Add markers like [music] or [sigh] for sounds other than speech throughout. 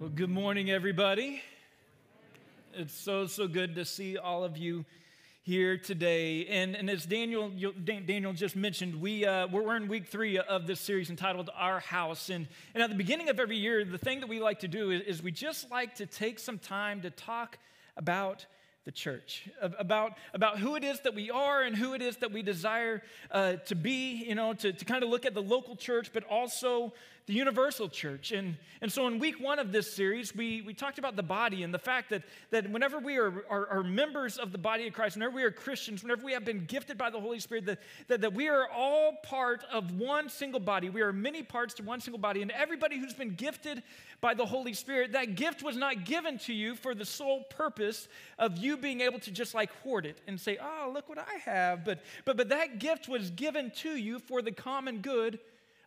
Well, good morning, everybody. It's so, so good to see all of you here today. And, and as Daniel, Daniel just mentioned, we, uh, we're in week three of this series entitled Our House. And, and at the beginning of every year, the thing that we like to do is, is we just like to take some time to talk about the church, about, about who it is that we are and who it is that we desire uh, to be, you know, to, to kind of look at the local church, but also the universal church. And, and so in week one of this series, we, we talked about the body and the fact that, that whenever we are, are, are members of the body of Christ, whenever we are Christians, whenever we have been gifted by the Holy Spirit, that, that, that we are all part of one single body. We are many parts to one single body. And everybody who's been gifted by the Holy Spirit, that gift was not given to you for the sole purpose of you being able to just like hoard it and say, oh, look what I have. But, but, but that gift was given to you for the common good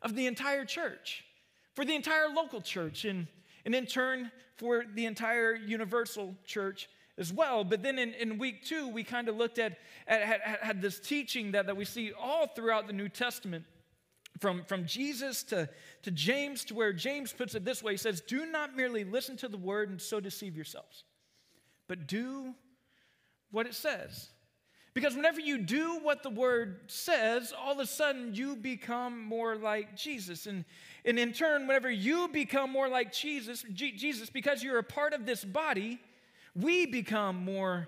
of the entire church for the entire local church and, and in turn for the entire universal church as well. But then in, in week two, we kind of looked at, at, this teaching that, that we see all throughout the New Testament. From, from Jesus to, to James, to where James puts it this way he says, Do not merely listen to the word and so deceive yourselves, but do what it says. Because whenever you do what the word says, all of a sudden you become more like Jesus. And, and in turn, whenever you become more like Jesus, G- Jesus, because you're a part of this body, we become more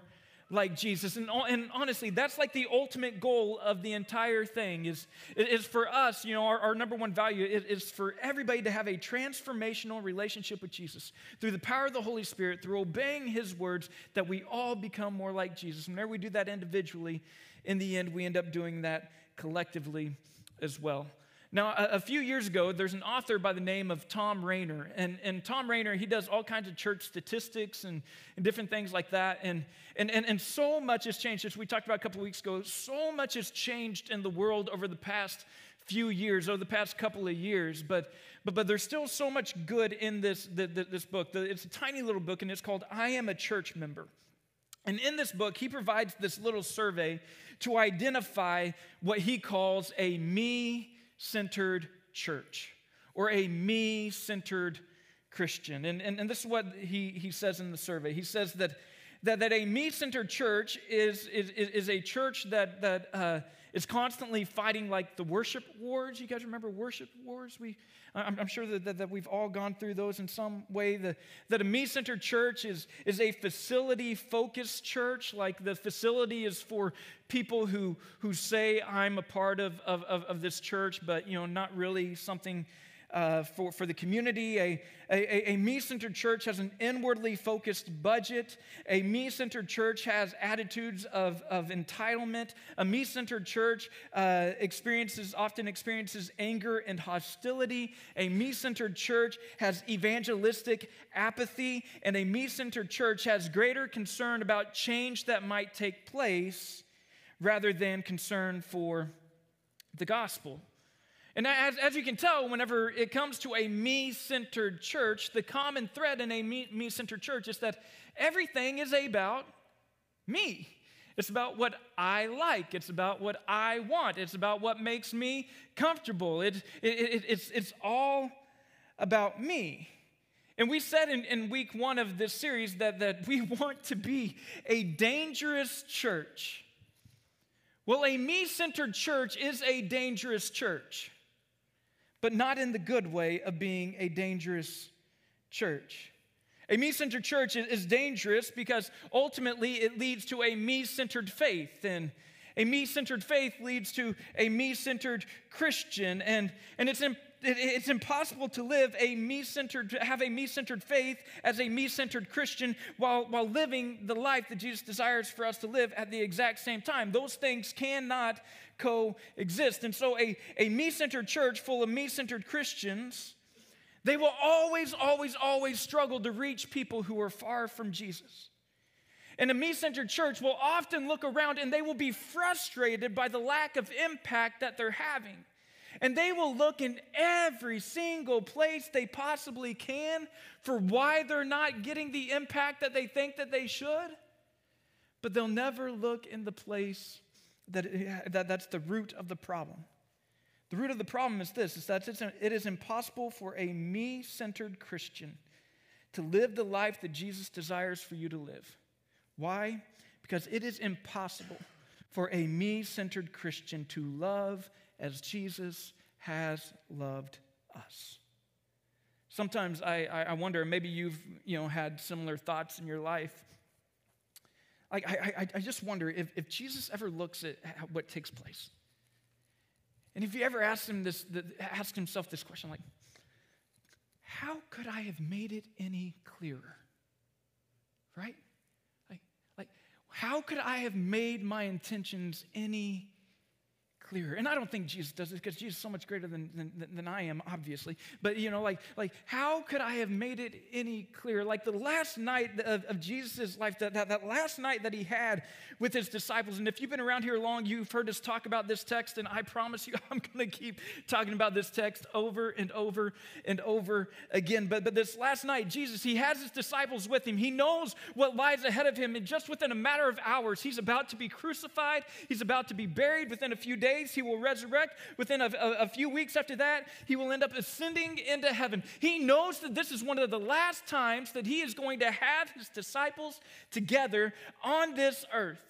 like Jesus. And, and honestly, that's like the ultimate goal of the entire thing is, is for us, you know, our, our number one value is, is for everybody to have a transformational relationship with Jesus through the power of the Holy Spirit, through obeying his words, that we all become more like Jesus. Whenever we do that individually, in the end, we end up doing that collectively as well. Now, a, a, few years ago, there's an author by the name of Thom Rainer. And, and Thom Rainer, he does all kinds of church statistics and, and different things like that. And, and, and, and so much has changed, as we talked about a couple of weeks ago, so much has changed in the world over the past few years, over the past couple of years. But, but, but there's still so much good in this, the, the, this book. It's a tiny little book, and it's called I Am a Church Member. And in this book, he provides this little survey to identify what he calls a me centered church or a me centered Christian. And, and, and this is what he, he says in the survey. He says that, that, that a me centered church is, is, is a church that, that uh, is constantly fighting like the worship wars. You guys remember worship wars? We, I'm, I'm sure that, that, that, we've all gone through those in some way. The, that a me centered church is, is a facility focused church, like the facility is for people who, who say, I'm a part of, of, of, of this church, but you know, not really something uh, for, for the community. A, a, a me centered church has an inwardly focused budget. A me centered church has attitudes of, of entitlement. A me centered church uh, experiences, often experiences anger and hostility. A me centered church has evangelistic apathy. And a me centered church has greater concern about change that might take place rather than concern for the gospel. And as, as you can tell, whenever it comes to a me centered church, the common thread in a me centered church is that everything is about me. It's about what I like. It's about what I want. It's about what makes me comfortable. It, it, it, it's, it's all about me. And we said in, in week one of this series that, that we [laughs] want to be a dangerous church. Well, a me centered church is a dangerous church but not in the good way of being a dangerous church. A me centered church is dangerous because ultimately it leads to a me centered faith. And a me centered faith leads to a me centered Christian. And, and it's, it's impossible to live a me-centered, have a me-centered faith as a me-centered Christian while, while living the life that Jesus desires for us to live at the exact same time. Those things cannot coexist. And so a, a me-centered church full of me-centered Christians, they will always, always, always struggle to reach people who are far from Jesus. And a me centered church will often look around and they will be frustrated by the lack of impact that they're having. And they will look in every single place they possibly can for why they're not getting the impact that they think that they should. But they'll never look in the place that, that that's the root of the problem. The root of the problem is this is that it is impossible for a me centered Christian to live the life that Jesus desires for you to live. Why? Because it is impossible for a me centered Christian to love as Jesus has loved us. Sometimes I, I wonder, maybe you've you know, had similar thoughts in your life. Like, I, I, I just wonder if, if Jesus ever looks at what takes place. And if he ever asked, him this, asked himself this question, like, how could I have made it any clearer? Right? Like, like how could I have made my intentions any And I don't think Jesus does this because Jesus is so much greater than, than, than I am, obviously. But, you know, like, like, how could I have made it any clearer? Like the last night of, of Jesus' life, that, that, that last night that he had with his disciples. And if you've been around here long, you've heard us talk about this text. And I promise you, [laughs] I'm going to keep talking about this text over and over and over again. But, but this last night, Jesus, he has his disciples with him. He knows what lies ahead of him. And just within a matter of hours, he's about to be crucified, he's about to be buried within a few days he will resurrect. Within a, a, a few weeks after that, he will end up ascending into heaven. He knows that this is one of the last times that he is going to have his disciples together on this earth.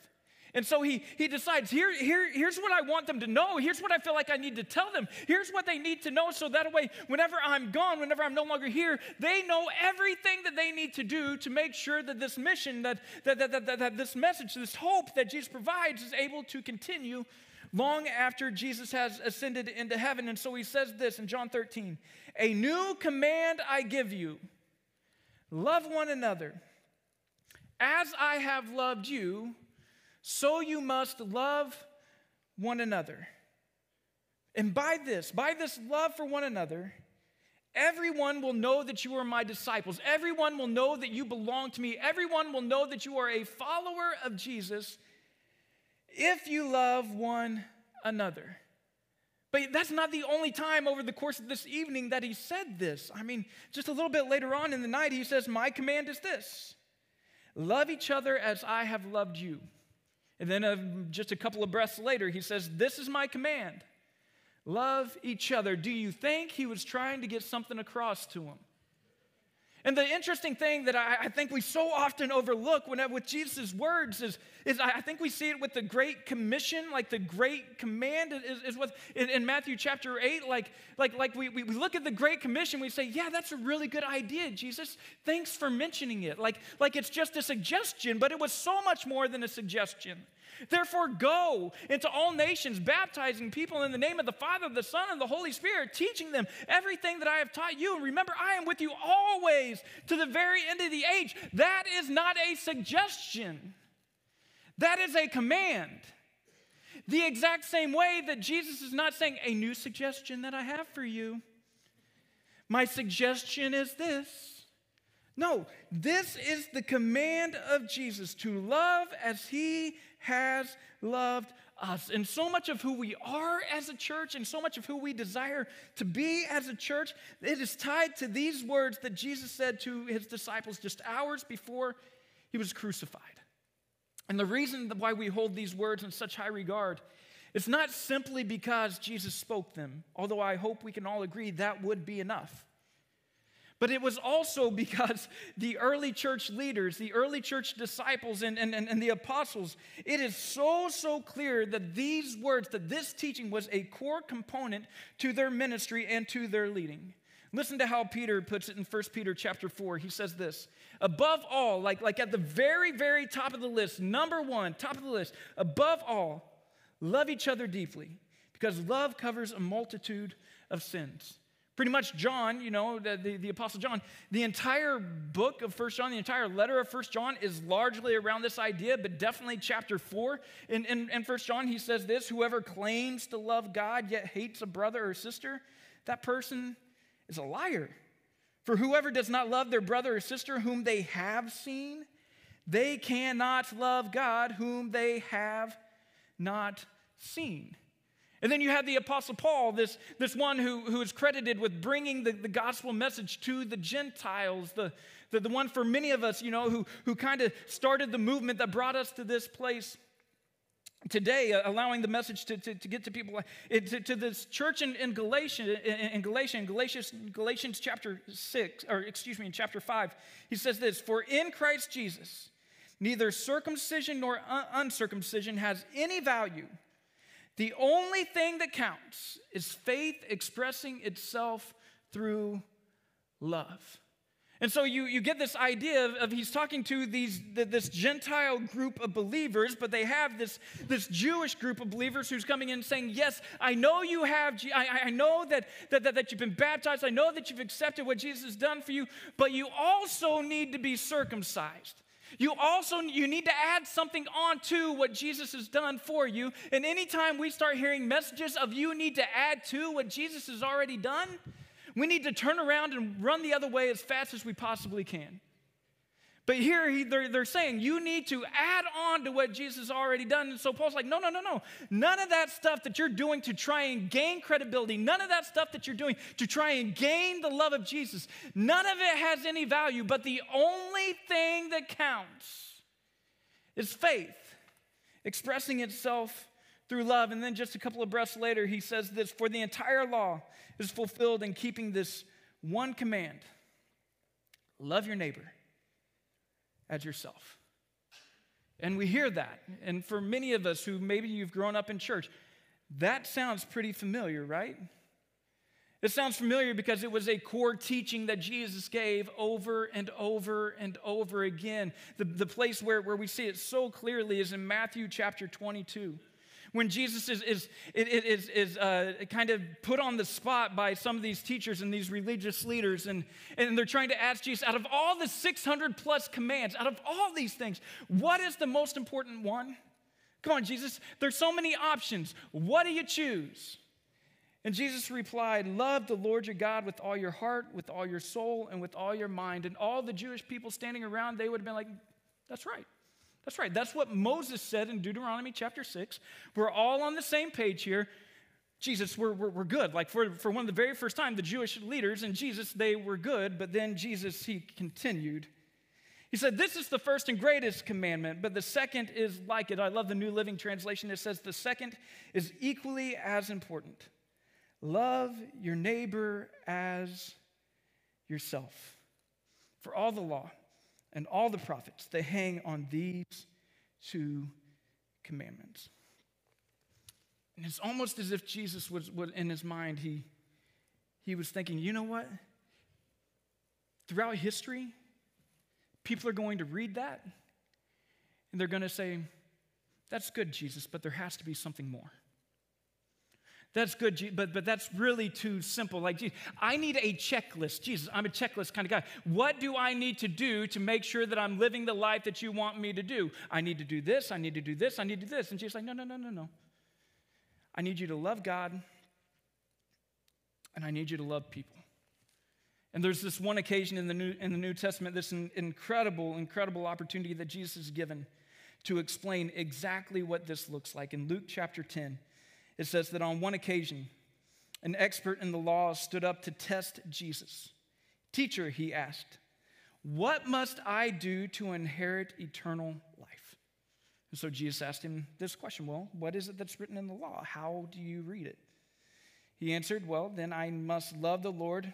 And so he, he decides here, here, here's what I want them to know. Here's what I feel like I need to tell them. Here's what they need to know so that way, whenever I'm gone, whenever I'm no longer here, they know everything that they need to do to make sure that this mission, that, that, that, that, that this message, this hope that Jesus provides is able to continue long after Jesus has ascended into heaven. And so he says this in John 13 A new command I give you love one another. As I have loved you, so you must love one another. And by this, by this love for one another, everyone will know that you are my disciples. Everyone will know that you belong to me. Everyone will know that you are a follower of Jesus if you love one another. But that's not the only time over the course of this evening that he said this. I mean, just a little bit later on in the night, he says, My command is this love each other as I have loved you. And then uh, just a couple of breaths later, he says, This is my command love each other. Do you think he was trying to get something across to him? And the interesting thing that I, I think we so often overlook when, uh, with Jesus' words is, is I think we see it with the Great Commission, like the Great Command is, is what in, in, Matthew chapter 8, like, like, like we, we look at the Great Commission, we say, yeah, that's a really good idea, Jesus. Thanks for mentioning it. Like, like it's just a suggestion, but it was so much more than a suggestion. Therefore, go into all nations, baptizing people in the name of the Father, the Son, and the Holy Spirit, teaching them everything that I have taught you. And remember, I am with you always to the very end of the age. That is not a suggestion, that is a command. The exact same way that Jesus is not saying, A new suggestion that I have for you. My suggestion is this. No, this is the command of Jesus to love as he has loved us. And so much of who we are as a church and so much of who we desire to be as a church, it is tied to these words that Jesus said to his disciples just hours before he was crucified. And the reason why we hold these words in such high regard is not simply because Jesus spoke them, although I hope we can all agree that would be enough. But it was also [laughs] because the early church leaders, the early church disciples, and, and, and the apostles, it is so, so clear that these words, that this teaching was a core component to their ministry and to their leading. Listen to how Peter puts it in 1 Peter chapter 4. He says this Above all, like, like at the very, very top of the list, number one, top of the list, above all, love each other deeply because love covers a multitude of sins. Pretty much, John, you know, the, the, the, Apostle John, the entire book of First John, the entire letter of First John is largely around this idea, but definitely chapter 4. In, in, in 1 John, he says this Whoever claims to love God yet hates a brother or sister, that person is a liar. For whoever does not love their brother or sister whom they have seen, they cannot love God whom they have not seen. And then you have the Apostle Paul, this, this one who, who is credited with bringing the, the gospel message to the Gentiles, the, the, the one for many of us, you know, who, who kind of started the movement that brought us to this place. today, uh, allowing the message to, to, to get to people, to, to, this church in, in Galatia, in, Galatia, in Galatians, Galatians chapter 6, or excuse me, in chapter 5, he says this For in Christ Jesus, neither circumcision nor un- uncircumcision has any value. The only thing that counts is faith expressing itself through love. And so you, you get this idea of, of he's talking to these, the, this Gentile group of believers, but they have this, this Jewish group of believers who's coming in saying, Yes, I know you have, I, I know that, that, that, that you've been baptized, I know that you've accepted what Jesus has done for you, but you also need to be circumcised. You also you need to add something on to what Jesus has done for you. And anytime we start hearing messages of you need to add to what Jesus has already done, we need to turn around and run the other way as fast as we possibly can. But here they're, they're saying you need to add on to what Jesus already done. And so Paul's like, no, no, no, no. None of that stuff that you're doing to try and gain credibility, none of that stuff that you're doing to try and gain the love of Jesus, none of it has any value. But the only thing that counts is faith expressing itself through love. And then just a couple of breaths later, he says this For the entire law is fulfilled in keeping this one command love your neighbor yourself. And we hear that. And for many of us who maybe you've grown up in church, that sounds pretty familiar, right? It sounds familiar because it was a core teaching that Jesus gave over and over and over again. The, the place where, where we see it so clearly is in Matthew chapter 22 when Jesus is, is, is, is uh, kind of put on the spot by some of these teachers and these religious leaders, and, and they're trying to ask Jesus, out of all the 600 plus commands, out of all these things, what is the most important one? Come on, Jesus, there's so many options. What do you choose? And Jesus replied, Love the Lord your God with all your heart, with all your soul, and with all your mind. And all the Jewish people standing around, they would have been like, That's right. That's right. That's what Moses said in Deuteronomy chapter 6. We're all on the same page here. Jesus, we're, we're, we're, good. Like for, for one of the very first time, the Jewish leaders and Jesus, they were good, but then Jesus, he continued. He said, This is the first and greatest commandment, but the second is like it. I love the New Living Translation. It says, The second is equally as important love your neighbor as yourself. For all the law, and all the prophets, they hang on these two commandments. And it's almost as if Jesus was, was in his mind, he, he was thinking, you know what? Throughout history, people are going to read that and they're going to say, that's good, Jesus, but there has to be something more. That's good, but, but that's really too simple. Like, geez, I need a checklist. Jesus, I'm a checklist kind of guy. What do I need to do to make sure that I'm living the life that you want me to do? I need to do this, I need to do this, I need to do this. And Jesus like, no, no, no, no, no. I need you to love God, and I need you to love people. And there's this one occasion in the New, in the New Testament, this incredible, incredible opportunity that Jesus has given to explain exactly what this looks like. In Luke chapter 10, it says that on one occasion, an expert in the law stood up to test Jesus. Teacher, he asked, what must I do to inherit eternal life? And so Jesus asked him this question Well, what is it that's written in the law? How do you read it? He answered, Well, then I must love the Lord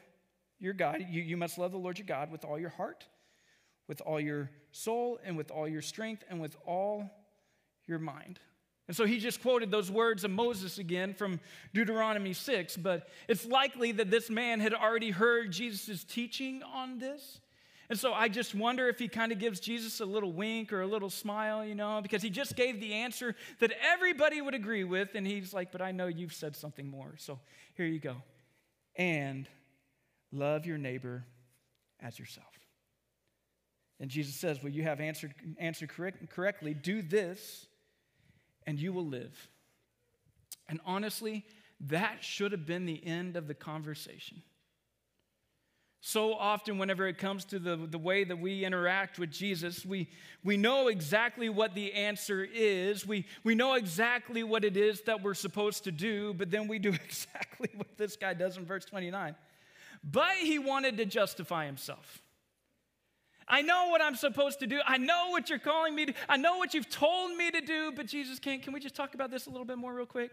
your God. You, you must love the Lord your God with all your heart, with all your soul, and with all your strength, and with all your mind. And so he just quoted those words of Moses again from Deuteronomy 6, but it's likely that this man had already heard Jesus' teaching on this. And so I just wonder if he kind of gives Jesus a little wink or a little smile, you know, because he just gave the answer that everybody would agree with. And he's like, But I know you've said something more. So here you go. And love your neighbor as yourself. And Jesus says, Well, you have answered, answered correct, correctly. Do this and you will live. And honestly, that should have been the end of the conversation. So often, whenever it comes to the, the way that we interact with Jesus, we, we know exactly what the answer is. We, we know exactly what it is that we're supposed to do, but then we do [laughs] exactly what this guy does in verse 29. But he wanted to justify himself. I know what I'm supposed to do. I know what you're calling me to. I know what you've told me to do, but Jesus, can, can we just talk about this a little bit more, real quick?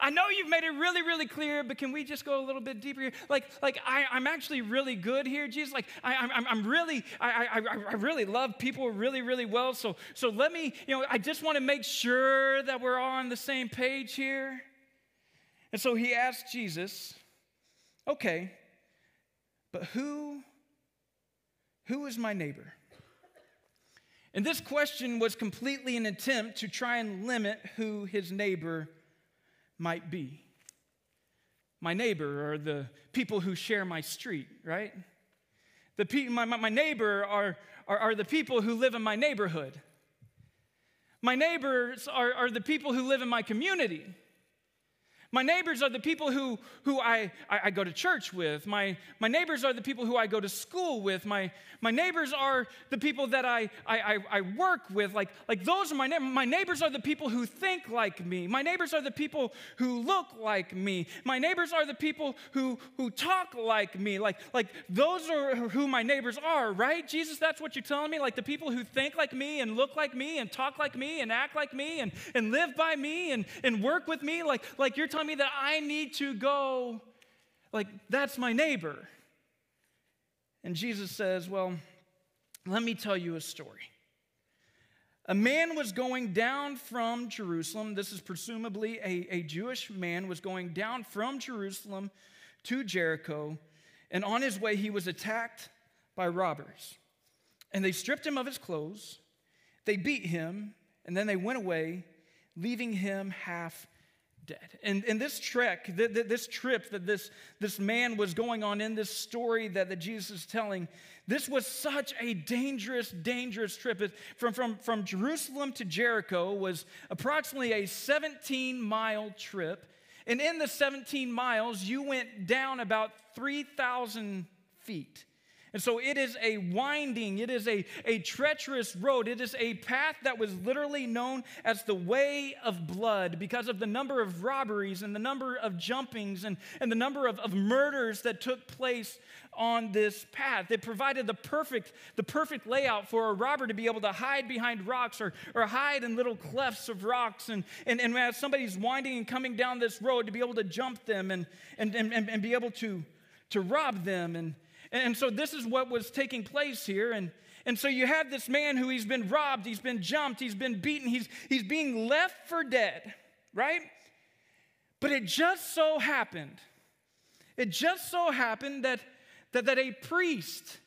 I know you've made it really, really clear, but can we just go a little bit deeper here? Like, like I, I'm actually really good here, Jesus. Like, I, I'm, I'm really, I, I, I really love people really, really well. So, so let me, you know, I just want to make sure that we're all on the same page here. And so he asked Jesus, okay, but who, who is my neighbor? And this question was completely an attempt to try and limit who his neighbor might be. My neighbor or the people who share my street, right? The pe- my, my, my neighbor are, are, are the people who live in my neighborhood. My neighbors are, are the people who live in my community. My neighbors are the people who, who I, I, I, go to church with. My, my neighbors are the people who I go to school with. My, my neighbors are the people that I, I, I work with. Like, like those are my neighbors. My neighbors are the people who think like me. My neighbors are the people who look like me. My neighbors are the people who, who talk like me. Like, like those are who my neighbors are, right? Jesus, that's what you're telling me? Like the people who think like me and look like me and talk like me and act like me and, and live by me and, and work with me. Like, like you're telling telling me that I need to go, like, that's my neighbor. And Jesus says, Well, let me tell you a story. A man was going down from Jerusalem. This is presumably a, a Jewish man, was going down from Jerusalem to Jericho. And on his way, he was attacked by robbers. And they stripped him of his clothes, they beat him, and then they went away, leaving him half dead. And, and this trek, this trip that this, this man was going on in this story that, that Jesus is telling, this was such a dangerous, dangerous trip. From, from, from Jerusalem to Jericho was approximately a 17 mile trip. And in the 17 miles, you went down about 3,000 feet. And so it is a winding, it is a, a treacherous road. It is a path that was literally known as the way of blood because of the number of robberies and the number of jumpings and, and the number of, of murders that took place on this path. It provided the perfect, the perfect layout for a robber to be able to hide behind rocks or, or hide in little clefts of rocks. And, and, and as somebody's winding and coming down this road, to be able to jump them and, and, and, and be able to, to rob them. And, and so this is what was taking place here. And, and so you have this man who he's been robbed, he's been jumped, he's been beaten, he's, he's being left for dead, right? But it just so happened, it just so happened that, that, that a priest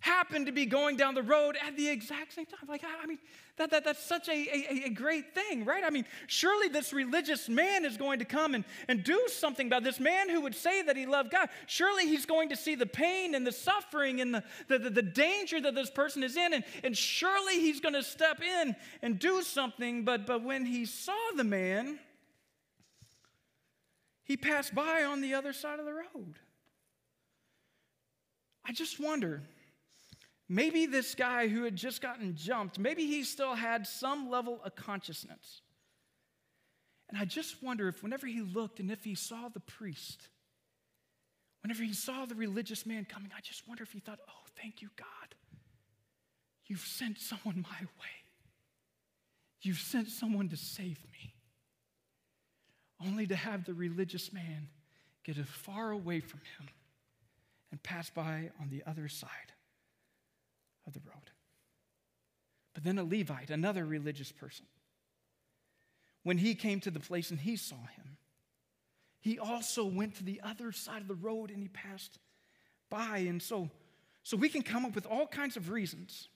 happened to be going down the road at the exact same time. Like, I mean, that, that, that's such a, a, a, great thing, right? I mean, surely this religious man is going to come and, and do something about this man who would say that he loved God. Surely he's going to see the pain and the suffering and the, the, the, the danger that this person is in, and, and surely he's going to step in and do something. But, but when he saw the man, he passed by on the other side of the road. I just wonder Maybe this guy who had just gotten jumped, maybe he still had some level of consciousness. And I just wonder if, whenever he looked and if he saw the priest, whenever he saw the religious man coming, I just wonder if he thought, oh, thank you, God. You've sent someone my way. You've sent someone to save me. Only to have the religious man get as far away from him and pass by on the other side of the road. But then a Levite, another religious person, when he came to the place and he saw him, he also went to the other side of the road and he passed by. And so, so we can come up with all kinds of reasons.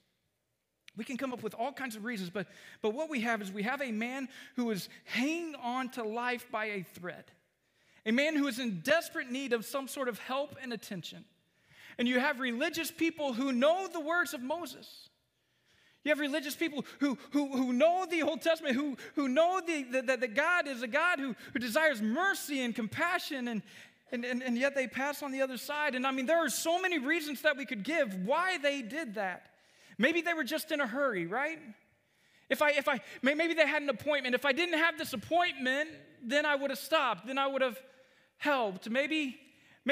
We can come up with all kinds of reasons, but, but what we have is we have a man who is hanging on to life by a thread, a man who is in desperate need of some sort of help and attention and you have religious people who know the words of Moses. You have religious people who, who, who know the Old Testament, who, who know the, that the God is a God who, who desires mercy and compassion, and, and, and, and yet they pass on the other side. And I mean, there are so many reasons that we could give why they did that. Maybe they were just in a hurry, right? If I, if I, maybe they had an appointment. If I didn't have this appointment, then I would have stopped. Then I would have helped. Maybe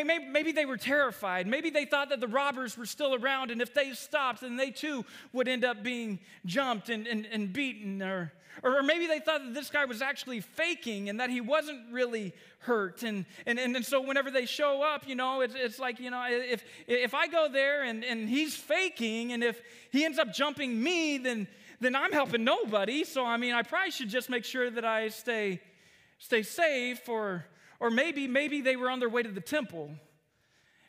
Maybe, they were terrified. Maybe they thought that the robbers were still around, and if they stopped, then they too would end up being jumped and, and, and beaten. Or, or maybe they thought that this guy was actually faking and that he wasn't really hurt. And, and, and, and so whenever they show up, you know, it's, it's like, you know, if, if I go there and, and he's faking, and if he ends up jumping me, then, then I'm helping nobody. So, I mean, I probably should just make sure that I stay, stay safe or or maybe, maybe they were on their way to the temple.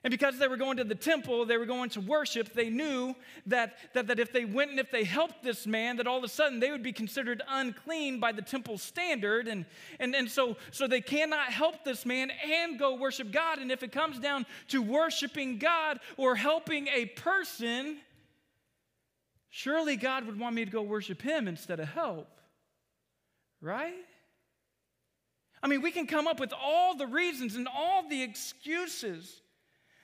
And because they were going to the temple, they were going to worship, they knew that, that, that if they went and if they helped this man, that all of a sudden they would be considered unclean by the temple standard. And, and, and so, so they cannot help this man and go worship God. And if it comes down to worshiping God or helping a person, surely God would want me to go worship him instead of help. Right? I mean, we can come up with all the reasons and all the excuses.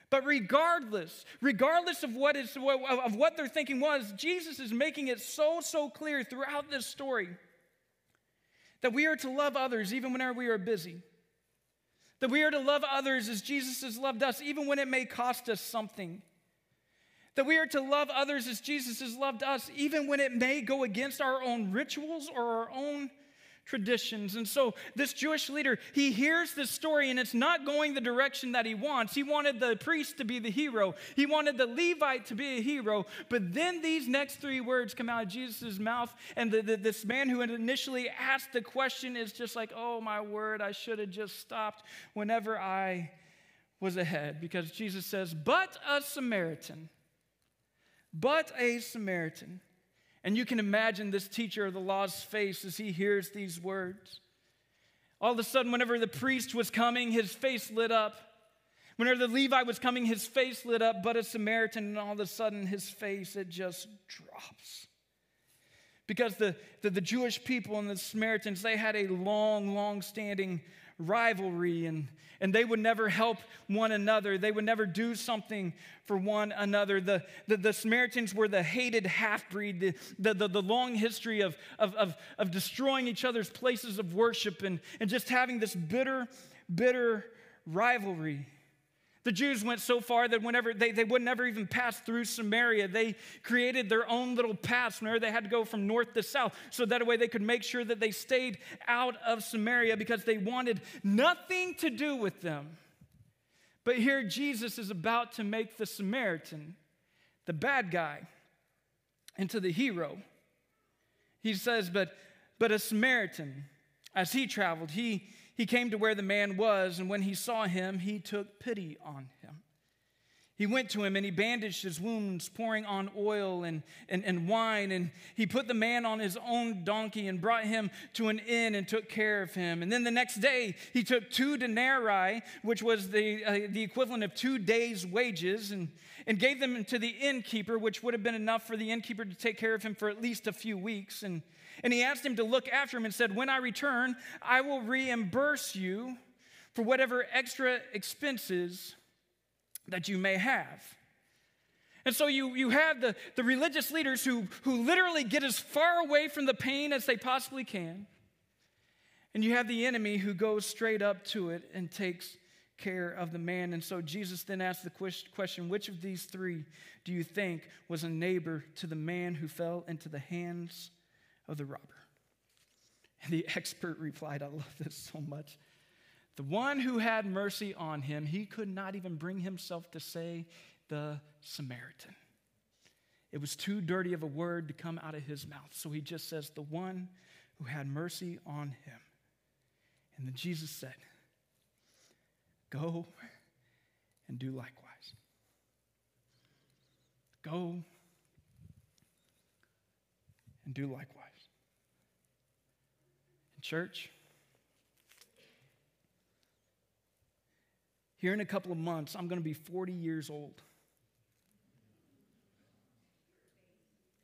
But regardless, regardless of what, is, of what their thinking was, Jesus is making it so, so clear throughout this story that we are to love others even whenever we are busy. That we are to love others as Jesus has loved us, even when it may cost us something. That we are to love others as Jesus has loved us, even when it may go against our own rituals or our own traditions. And so this Jewish leader, he hears this story and it's not going the direction that he wants. He wanted the priest to be the hero, he wanted the Levite to be a hero. But then these next three words come out of Jesus' mouth, and the, the, this man who had initially asked the question is just like, oh my word, I should have just stopped whenever I was ahead. Because Jesus says, but a Samaritan, but a Samaritan. And you can imagine this teacher of the law's face as he hears these words. All of a sudden, whenever the priest was coming, his face lit up. Whenever the Levite was coming, his face lit up, but a Samaritan, and all of a sudden, his face, it just drops. Because the, the, the Jewish people and the Samaritans, they had a long, long standing rivalry and, and they would never help one another. They would never do something for one another. The, the, the Samaritans were the hated half breed, the, the, the, the, long history of, of, of, of destroying each other's places of worship and, and just having this bitter, bitter rivalry. The Jews went so far that whenever they, they would never even pass through Samaria, they created their own little paths whenever they had to go from north to south, so that way they could make sure that they stayed out of Samaria because they wanted nothing to do with them. But here Jesus is about to make the Samaritan, the bad guy, into the hero. He says, But, but a Samaritan, as he traveled, he he came to where the man was, and when he saw him, he took pity on him. He went to him and he bandaged his wounds, pouring on oil and, and, and wine. And he put the man on his own donkey and brought him to an inn and took care of him. And then the next day, he took two denarii, which was the, uh, the equivalent of two days' wages, and, and gave them to the innkeeper, which would have been enough for the innkeeper to take care of him for at least a few weeks. And and he asked him to look after him and said, When I return, I will reimburse you for whatever extra expenses that you may have. And so you, you have the, the religious leaders who, who literally get as far away from the pain as they possibly can. And you have the enemy who goes straight up to it and takes care of the man. And so Jesus then asked the question which of these three do you think was a neighbor to the man who fell into the hands of the robber. And the [laughs] expert replied, I love this so much. The one who had mercy on him, he could not even bring himself to say the Samaritan. It was too dirty of a word to come out of his mouth. So he just says, The one who had mercy on him. And then Jesus said, Go and do likewise. Go and do likewise. In church, here in a couple of months, I'm going to be 40 years old.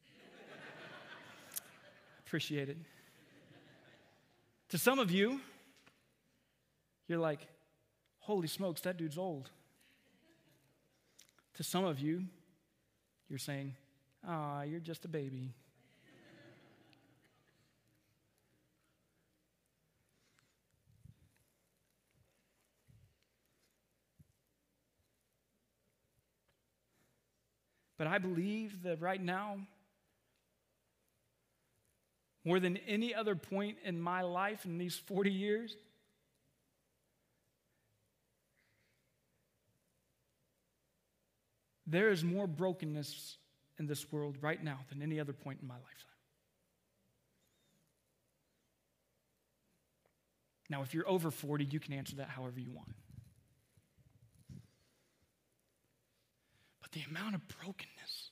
[laughs] Appreciate it. To some of you, you're like, holy smokes, that dude's old. To some of you, you're saying, ah, you're just a baby. But I believe that right now, more than any other point in my life in these 40 years, there is more brokenness in this world right now than any other point in my lifetime. Now, if you're over 40, you can answer that however you want. But the amount of brokenness,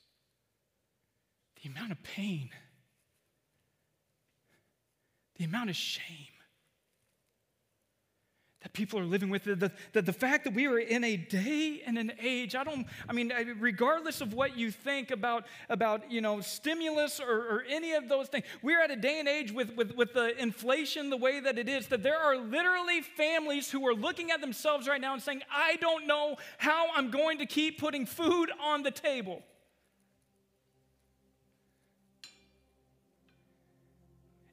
the amount of pain, the amount of shame that people are living with, the, the, the fact that we are in a day and an age, I don't, I mean, regardless of what you think about, about you know, stimulus or, or any of those things, we're at a day and age with, with, with the inflation the way that it is, that there are literally families who are looking at themselves right now and saying, I don't know how I'm going to keep putting food on the table.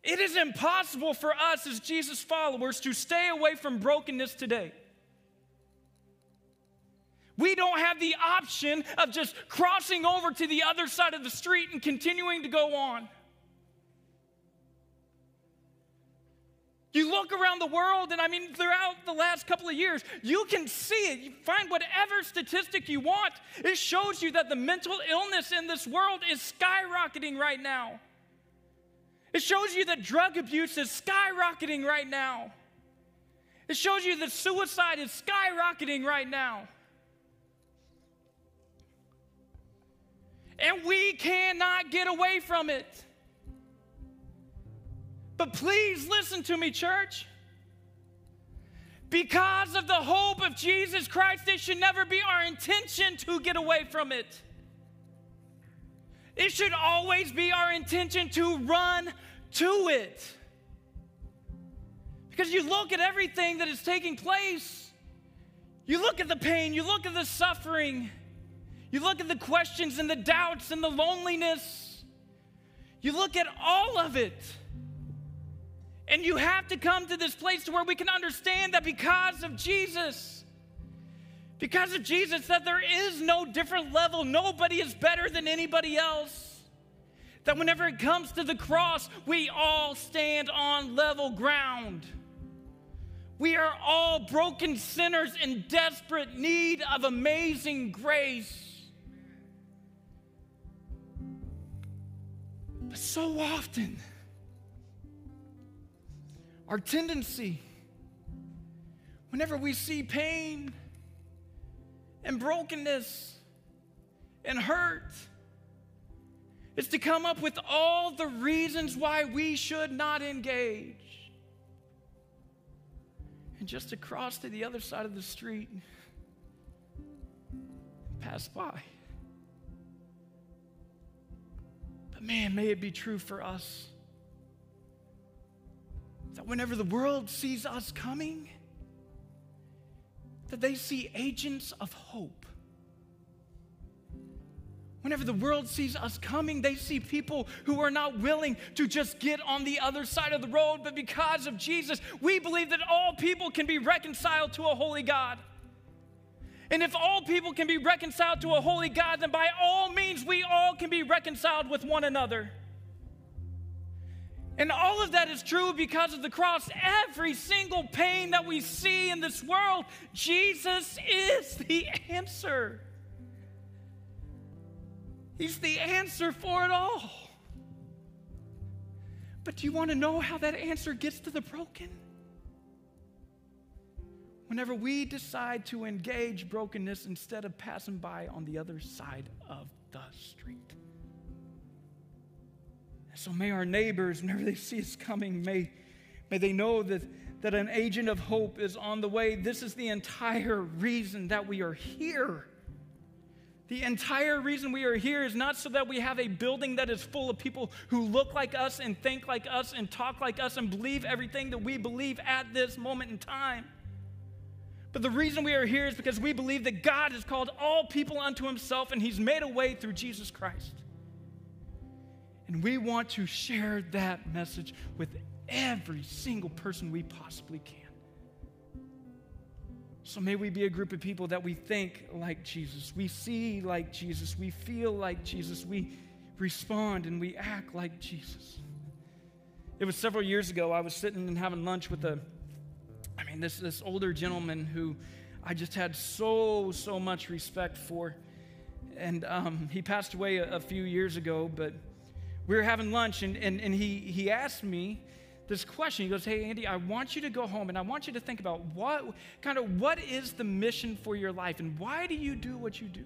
It is impossible for us as Jesus followers to stay away from brokenness today. We don't have the option of just crossing over to the other side of the street and continuing to go on. You look around the world, and I mean, throughout the last couple of years, you can see it. You find whatever statistic you want, it shows you that the mental illness in this world is skyrocketing right now. It shows you that drug abuse is skyrocketing right now. It shows you that suicide is skyrocketing right now. And we cannot get away from it. But please listen to me, church. Because of the hope of Jesus Christ, it should never be our intention to get away from it. It should always be our intention to run to it. Because you look at everything that is taking place, you look at the pain, you look at the suffering, you look at the questions and the doubts and the loneliness, you look at all of it. And you have to come to this place to where we can understand that because of Jesus, because of Jesus, that there is no different level. Nobody is better than anybody else that whenever it comes to the cross, we all stand on level ground. We are all broken sinners in desperate need of amazing grace. But so often, our tendency, whenever we see pain and brokenness and hurt, is to come up with all the reasons why we should not engage. And just to cross to the other side of the street, pass by. But man, may it be true for us that whenever the world sees us coming, that they see agents of hope Whenever the world sees us coming, they see people who are not willing to just get on the other side of the road, but because of Jesus, we believe that all people can be reconciled to a holy God. And if all people can be reconciled to a holy God, then by all means, we all can be reconciled with one another. And all of that is true because of the cross. Every single pain that we see in this world, Jesus is the answer. He's the answer for it all. But do you want to know how that answer gets to the broken? Whenever we decide to engage brokenness instead of passing by on the other side of the street. so may our neighbors, whenever they see us coming, may, may they know that, that an agent of hope is on the way. This is the entire reason that we are here. The entire reason we are here is not so that we have a building that is full of people who look like us and think like us and talk like us and believe everything that we believe at this moment in time. But the reason we are here is because we believe that God has called all people unto himself and he's made a way through Jesus Christ. And we want to share that message with every single person we possibly can. So may we be a group of people that we think like Jesus, we see like Jesus, we feel like Jesus, we respond and we act like Jesus. It was several years ago, I was sitting and having lunch with a, I mean, this, this older gentleman who I just had so, so much respect for. And um, he passed away a, a few years ago, but we were having lunch and, and, and he, he asked me, this question. He goes, Hey, Andy, I want you to go home and I want you to think about what kind of what is the mission for your life and why do you do what you do?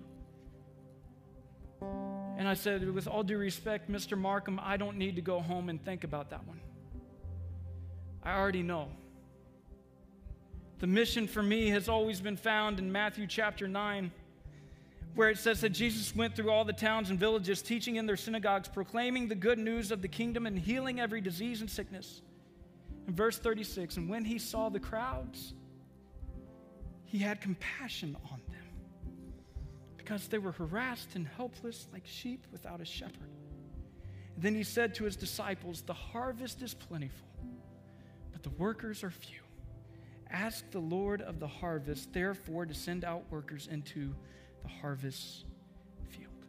And I said, With all due respect, Mr. Markham, I don't need to go home and think about that one. I already know. The mission for me has always been found in Matthew chapter 9 where it says that Jesus went through all the towns and villages, teaching in their synagogues, proclaiming the good news of the kingdom, and healing every disease and sickness. In verse 36, and when he saw the crowds, he had compassion on them because they were harassed and helpless like sheep without a shepherd. And then he said to his disciples, The harvest is plentiful, but the workers are few. Ask the Lord of the harvest, therefore, to send out workers into the harvest field.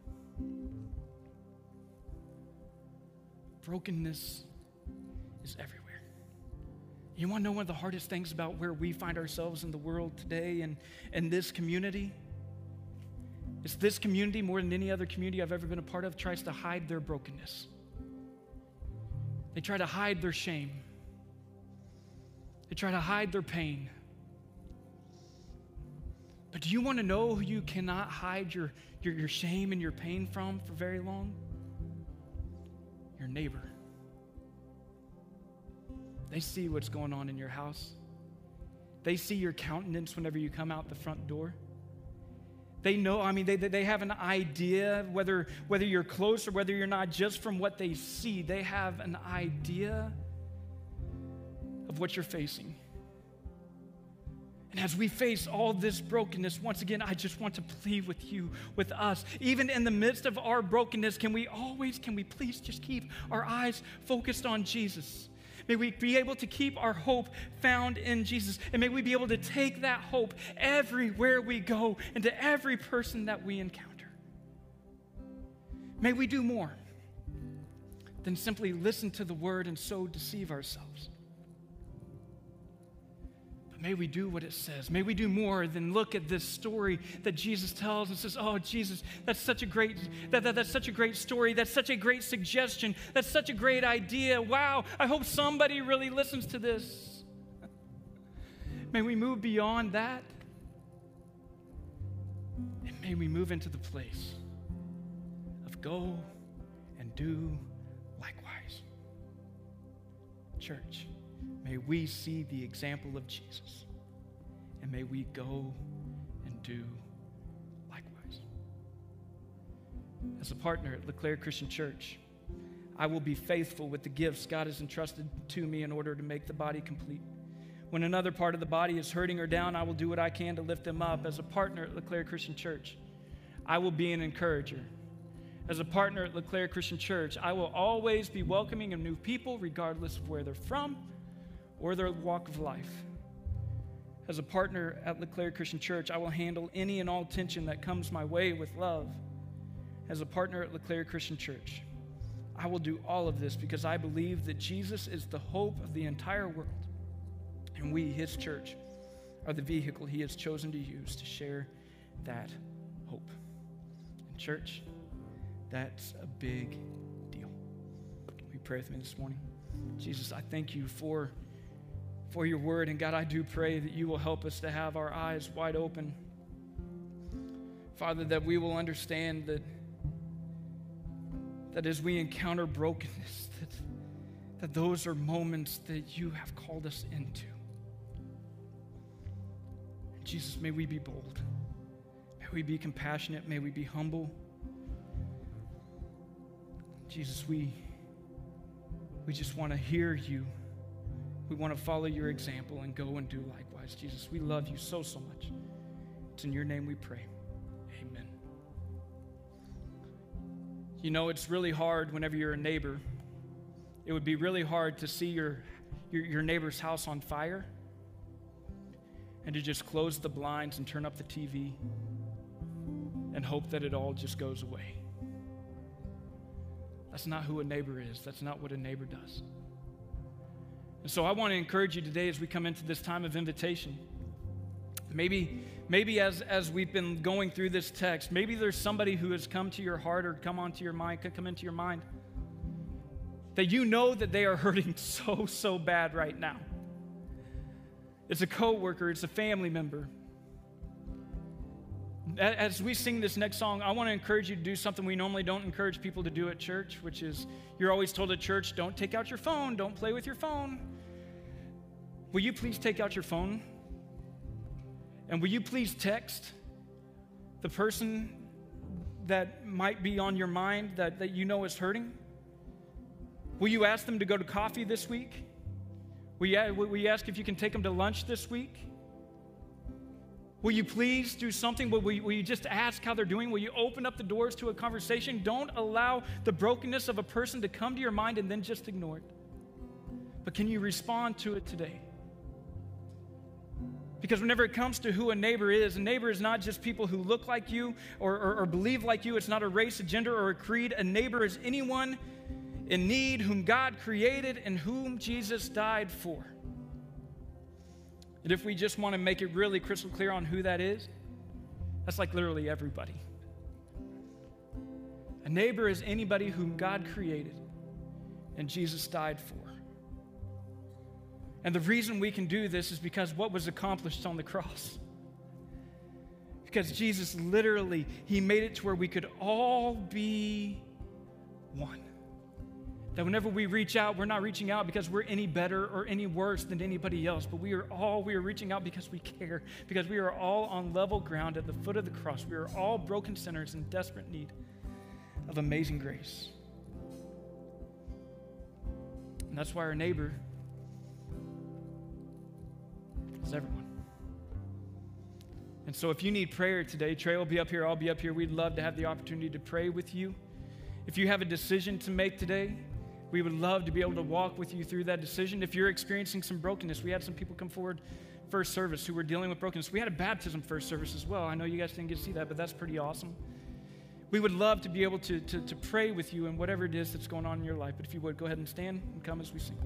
Brokenness is everywhere. You want to know one of the hardest things about where we find ourselves in the world today and, and this community? It's this community, more than any other community I've ever been a part of, tries to hide their brokenness. They try to hide their shame. They try to hide their pain. But do you want to know who you cannot hide your, your, your shame and your pain from for very long? Your neighbor. They see what's going on in your house. They see your countenance whenever you come out the front door. They know, I mean, they, they have an idea whether, whether you're close or whether you're not, just from what they see. They have an idea of what you're facing. And as we face all this brokenness, once again, I just want to plead with you, with us. Even in the midst of our brokenness, can we always, can we please just keep our eyes focused on Jesus? May we be able to keep our hope found in Jesus. And may we be able to take that hope everywhere we go and to every person that we encounter. May we do more than simply listen to the word and so deceive ourselves may we do what it says. May we do more than look at this story that Jesus tells and says, "Oh, Jesus, that's such a great that, that, that's such a great story. That's such a great suggestion. That's such a great idea. Wow, I hope somebody really listens to this." may we move beyond that. And may we move into the place of go and do likewise. Church. May we see the example of Jesus. And may we go and do likewise. As a partner at LeClaire Christian Church, I will be faithful with the gifts God has entrusted to me in order to make the body complete. When another part of the body is hurting or down, I will do what I can to lift them up. As a partner at LeClaire Christian Church, I will be an encourager. As a partner at LeClaire Christian Church, I will always be welcoming of new people, regardless of where they're from or their walk of life. As a partner at LeClaire Christian Church, I will handle any and all tension that comes my way with love. As a partner at LeClaire Christian Church, I will do all of this because I believe that Jesus is the hope of the entire world. And we, his church, are the vehicle he has chosen to use to share that hope. And, church, that's a big deal. We pray with me this morning? Jesus, I thank you for for your word. And God, I do pray that you will help us to have our eyes wide open. Father, that we will understand that, that as we encounter brokenness, that, that those are moments that you have called us into. Jesus, may we be bold. May we be compassionate. May we be humble. Jesus, we, we just want to hear you. We want to follow your example and go and do likewise. Jesus, we love you so, so much. It's in your name we pray. Amen. You know, it's really hard whenever you're a neighbor. It would be really hard to see your, your, your neighbor's house on fire. and to just close the blinds and turn up the TV and hope that it all just goes away. That's not who a neighbor is. That's not what a neighbor does. And so I want to encourage you today as we come into this time of invitation. Maybe, maybe as, as we've been going through this text, maybe there's somebody who has come to your heart or come onto your mind, could come into your mind, that you know that they are [laughs] hurting so, so bad right now. It's a coworker, it's a family member. As we sing this next song, I want to encourage you to do something we normally don't encourage people to do at church, which is you're always told at church, don't take out your phone, don't play with your phone. Will you please take out your phone? And will you please text the person that might be on your mind that, that you know is hurting? Will you ask them to go to coffee this week? Will you, will you ask if you can take them to lunch this week? Will you please do something? Will, will, will you just ask how they're doing? Will you open up the doors to a conversation? Don't allow the brokenness of a person to come to your mind and then just ignore it. But can you respond to it today? Because whenever it comes to who a neighbor is, a neighbor is not just people who look like you or, or, or, believe like you. It's not a race, a gender, or a creed. A neighbor is anyone in need whom God created and whom Jesus died for. And if we just want to make it really crystal clear on who that is, that's like literally everybody. A neighbor is anybody whom God created and Jesus died for. And the reason we can do this is because what was accomplished on the cross. Because Jesus literally, He made it to where we could all be one. That whenever we reach out, we're not reaching out because we're any better or any worse than anybody else, but we are all, we are reaching out because we care, because we are all on level ground at the foot of the cross. We are all broken sinners in desperate need of amazing grace. And that's why our neighbor is everyone. And so if you need prayer today, Trey will be up here, I'll be up here. We'd love to have the opportunity to pray with you. If you have a decision to make today, we would love to be able to walk with you through that decision. If you're experiencing some brokenness, we had some people come forward first service who were dealing with brokenness. We had a baptism first service as well. I know you guys didn't get to see that, but that's pretty awesome. We would love to be able to, to, to pray with you in whatever it is that's going on in your life. But if you would, go ahead and stand and come as we sing.